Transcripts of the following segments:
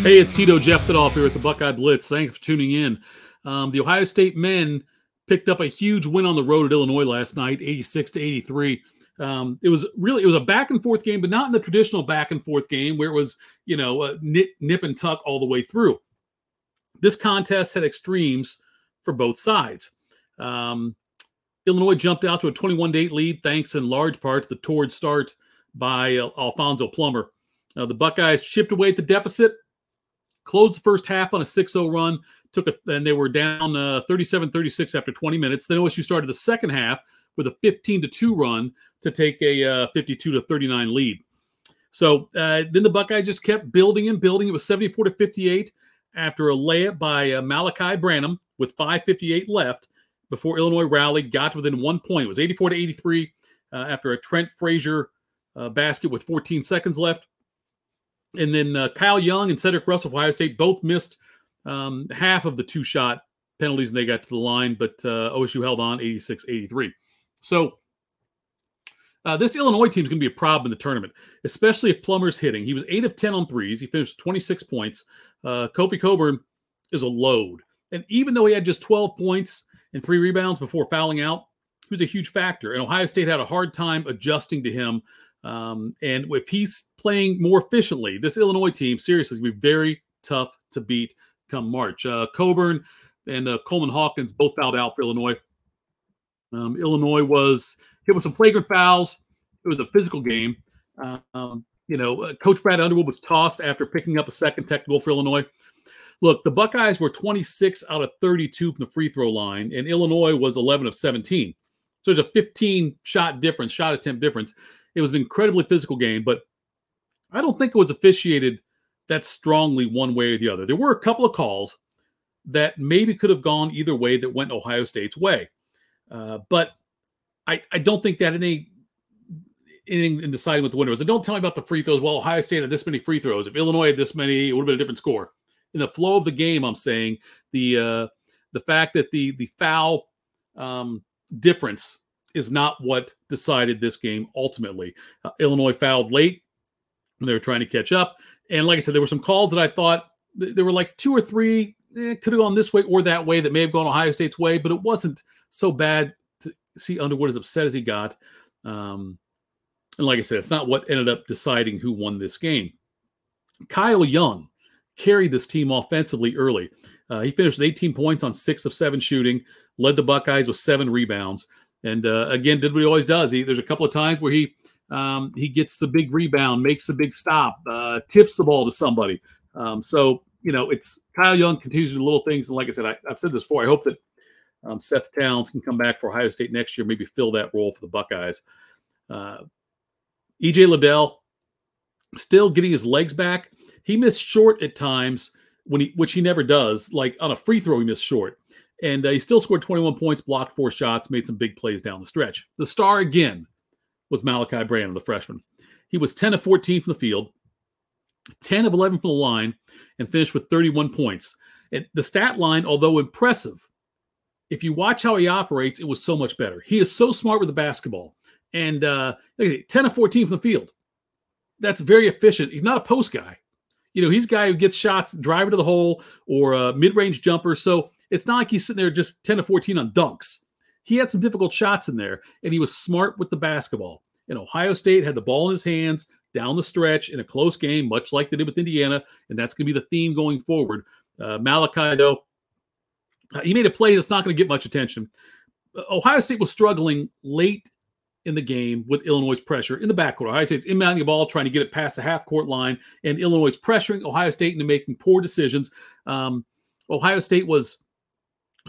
Hey, it's Tito Jeff Jeftodoff here with the Buckeye Blitz. Thanks for tuning in. Um, the Ohio State men picked up a huge win on the road at Illinois last night, 86 to 83. Um, it was really it was a back and forth game, but not in the traditional back and forth game where it was you know uh, nip, nip and tuck all the way through. This contest had extremes for both sides. Um, Illinois jumped out to a 21 8 lead, thanks in large part to the toward start by uh, Alfonso Plummer. Uh, the Buckeyes chipped away at the deficit, closed the first half on a 6 0 run, took a, and they were down uh, 37 36 after 20 minutes. Then OSU started the second half with a 15 to 2 run to take a uh, 52 to 39 lead. So uh, then the Buckeyes just kept building and building. It was 74 to 58 after a layup by uh, Malachi Branham with 5:58 left before Illinois rallied, got to within one point. It was 84 to 83 uh, after a Trent Frazier uh, basket with 14 seconds left. And then uh, Kyle Young and Cedric Russell of Ohio State both missed um, half of the two shot penalties and they got to the line, but uh, OSU held on 86 83. So uh, this Illinois team is going to be a problem in the tournament, especially if Plummer's hitting. He was 8 of 10 on threes. He finished 26 points. Uh, Kofi Cockburn is a load. And even though he had just 12 points and three rebounds before fouling out, he was a huge factor. And Ohio State had a hard time adjusting to him. Um, and if he's playing more efficiently, this Illinois team, seriously, to be very tough to beat come March. Uh, Cockburn and uh, Coleman Hawkins both fouled out for Illinois. Um, Illinois was hit with some flagrant fouls. It was a physical game. Um, you know, uh, Coach Brad Underwood was tossed after picking up a second technical for Illinois. Look, the Buckeyes were 26 out of 32 from the free throw line, and Illinois was 11 of 17. So there's a 15 shot difference, shot attempt difference. It was an incredibly physical game, but I don't think it was officiated that strongly one way or the other. There were a couple of calls that maybe could have gone either way that went Ohio State's way. Uh, but I, I don't think that any anything in deciding what the winner was. And don't tell me about the free throws. Well, Ohio State had this many free throws. If Illinois had this many, it would have been a different score. In the flow of the game, I'm saying the uh, the fact that the the foul um, difference is not what decided this game ultimately. Uh, Illinois fouled late when they were trying to catch up, and like I said, there were some calls that I thought th- there were like two or three eh, could have gone this way or that way that may have gone Ohio State's way, but it wasn't so bad to see Underwood as upset as he got. Um, and like I said, it's not what ended up deciding who won this game. Kyle Young carried this team offensively early. Uh, he finished with 18 points on six of seven shooting, led the Buckeyes with seven rebounds, and uh, again did what he always does. He, there's a couple of times where he um, he gets the big rebound, makes the big stop, uh, tips the ball to somebody. Um, so you know, it's Kyle Young continues to do little things, and like I said, I, have said this before. I hope that um, Seth Towns can come back for Ohio State next year, maybe fill that role for the Buckeyes. Uh, EJ Liddell still getting his legs back. He missed short at times when he, which he never does. Like on a free throw, he missed short, and uh, he still scored 21 points, blocked four shots, made some big plays down the stretch. The star again was Malachi Branham, the freshman. He was 10 of 14 from the field, 10 of 11 from the line, and finished with 31 points. And the stat line, although impressive, if you watch how he operates, it was so much better. He is so smart with the basketball. And uh, 10 of 14 from the field. That's very efficient. He's not a post guy. You know, he's a guy who gets shots driving to the hole or a mid range jumper. So it's not like he's sitting there just 10 to 14 on dunks. He had some difficult shots in there, and he was smart with the basketball. And Ohio State had the ball in his hands down the stretch in a close game, much like they did with Indiana. And that's going to be the theme going forward. Uh, Malachi, though, uh, he made a play that's not going to get much attention. Uh, Ohio State was struggling late in the game with Illinois' pressure in the backcourt. Ohio State's inbounding the ball, trying to get it past the half court line, and Illinois pressuring Ohio State into making poor decisions. Um, Ohio State was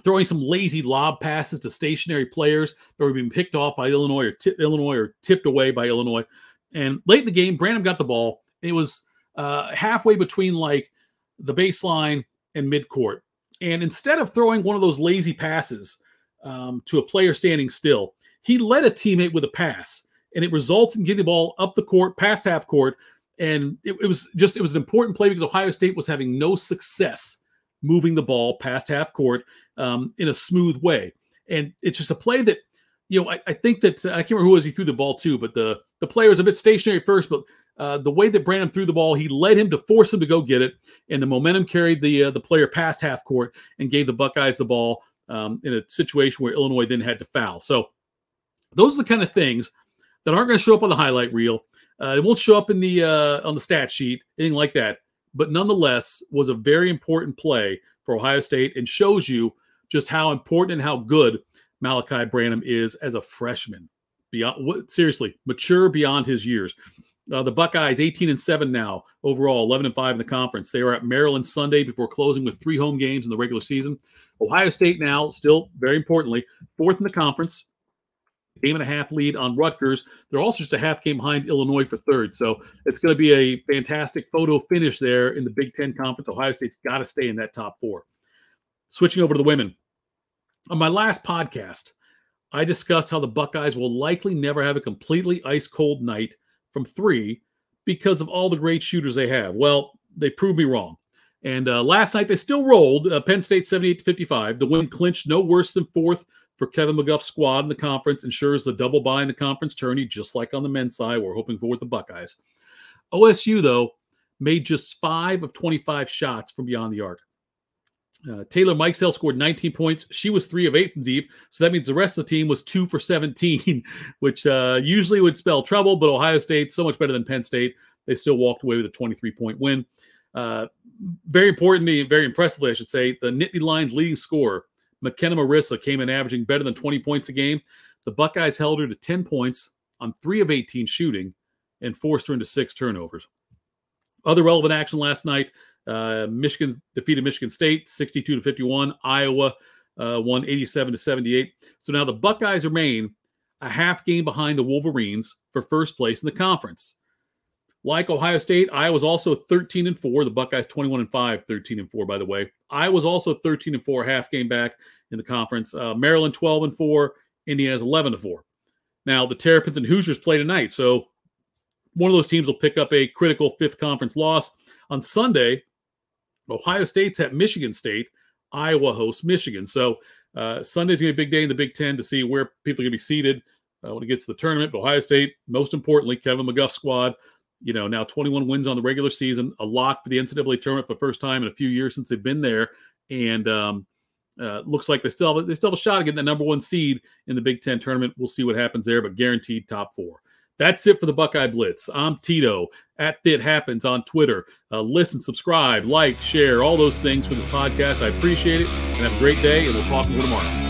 throwing some lazy lob passes to stationary players that were being picked off by Illinois or t- Illinois or tipped away by Illinois. And late in the game, Branham got the ball. It was uh, halfway between like the baseline and midcourt. And instead of throwing one of those lazy passes um, to a player standing still, he led a teammate with a pass, and it results in getting the ball up the court, past half court. And it, it was just it was an important play because Ohio State was having no success moving the ball past half court um, in a smooth way. And it's just a play that, you know, I, I think that I can't remember who was he threw the ball to, but the the player was a bit stationary first, but uh, the way that Branham threw the ball, he led him to force him to go get it, and the momentum carried the uh, the player past half court and gave the Buckeyes the ball um, in a situation where Illinois then had to foul. So those are the kind of things that aren't going to show up on the highlight reel. Uh, it won't show up in the uh, on the stat sheet, anything like that. But nonetheless, was a very important play for Ohio State and shows you just how important and how good Malachi Branham is as a freshman. Beyond seriously, mature beyond his years. Uh, the Buckeyes, 18 and 7 now overall, 11 and 5 in the conference. They are at Maryland Sunday before closing with three home games in the regular season. Ohio State now, still very importantly, fourth in the conference, game and a half lead on Rutgers. They're also just a half game behind Illinois for third. So it's going to be a fantastic photo finish there in the Big Ten Conference. Ohio State's got to stay in that top four. Switching over to the women. On my last podcast, I discussed how the Buckeyes will likely never have a completely ice cold night from three because of all the great shooters they have. Well, they proved me wrong. And uh, last night they still rolled uh, Penn State 78 to 55. The win clinched no worse than fourth for Kevin McGuff's squad in the conference, ensures the double bye in the conference tourney, just like on the men's side. We're hoping for with the Buckeyes. OSU, though, made just five of 25 shots from beyond the arc. Uh, Taylor Mikesell scored 19 points. She was three of eight from deep. So that means the rest of the team was two for 17, which uh, usually would spell trouble. But Ohio State, so much better than Penn State. They still walked away with a 23 point win. Uh, very importantly, very impressively, I should say, the Nittany Lions leading scorer, Makenna Marisa, came in averaging better than 20 points a game. The Buckeyes held her to 10 points on three of 18 shooting and forced her into six turnovers. Other relevant action last night uh, Michigan defeated Michigan State 62 to 51. Iowa uh, won 87 to 78. So now the Buckeyes remain a half game behind the Wolverines for first place in the conference. Like Ohio State, Iowa's also 13 and 4. The Buckeyes 21 and 5, 13 and 4, by the way. Iowa's also 13 and 4, half game back in the conference. Uh, Maryland 12 and 4. Indiana's 11 to 4. Now, the Terrapins and Hoosiers play tonight. So one of those teams will pick up a critical fifth conference loss. On Sunday, Ohio State's at Michigan State. Iowa hosts Michigan. So uh, Sunday's going to be a big day in the Big Ten to see where people are going to be seated uh, when it gets to the tournament. But Ohio State, most importantly, Kevin McGuff squad, you know, now 21 wins on the regular season, a lock for the NCAA tournament for the first time in a few years since they've been there. And um, uh, looks like they still have, they still have a shot at getting the number one seed in the Big Ten tournament. We'll see what happens there, but guaranteed top four. That's it for the Buckeye Blitz. I'm Tito at It Happens on Twitter. Uh, listen, subscribe, like, share, all those things for this podcast. I appreciate it. And have a great day, and we'll talk more tomorrow.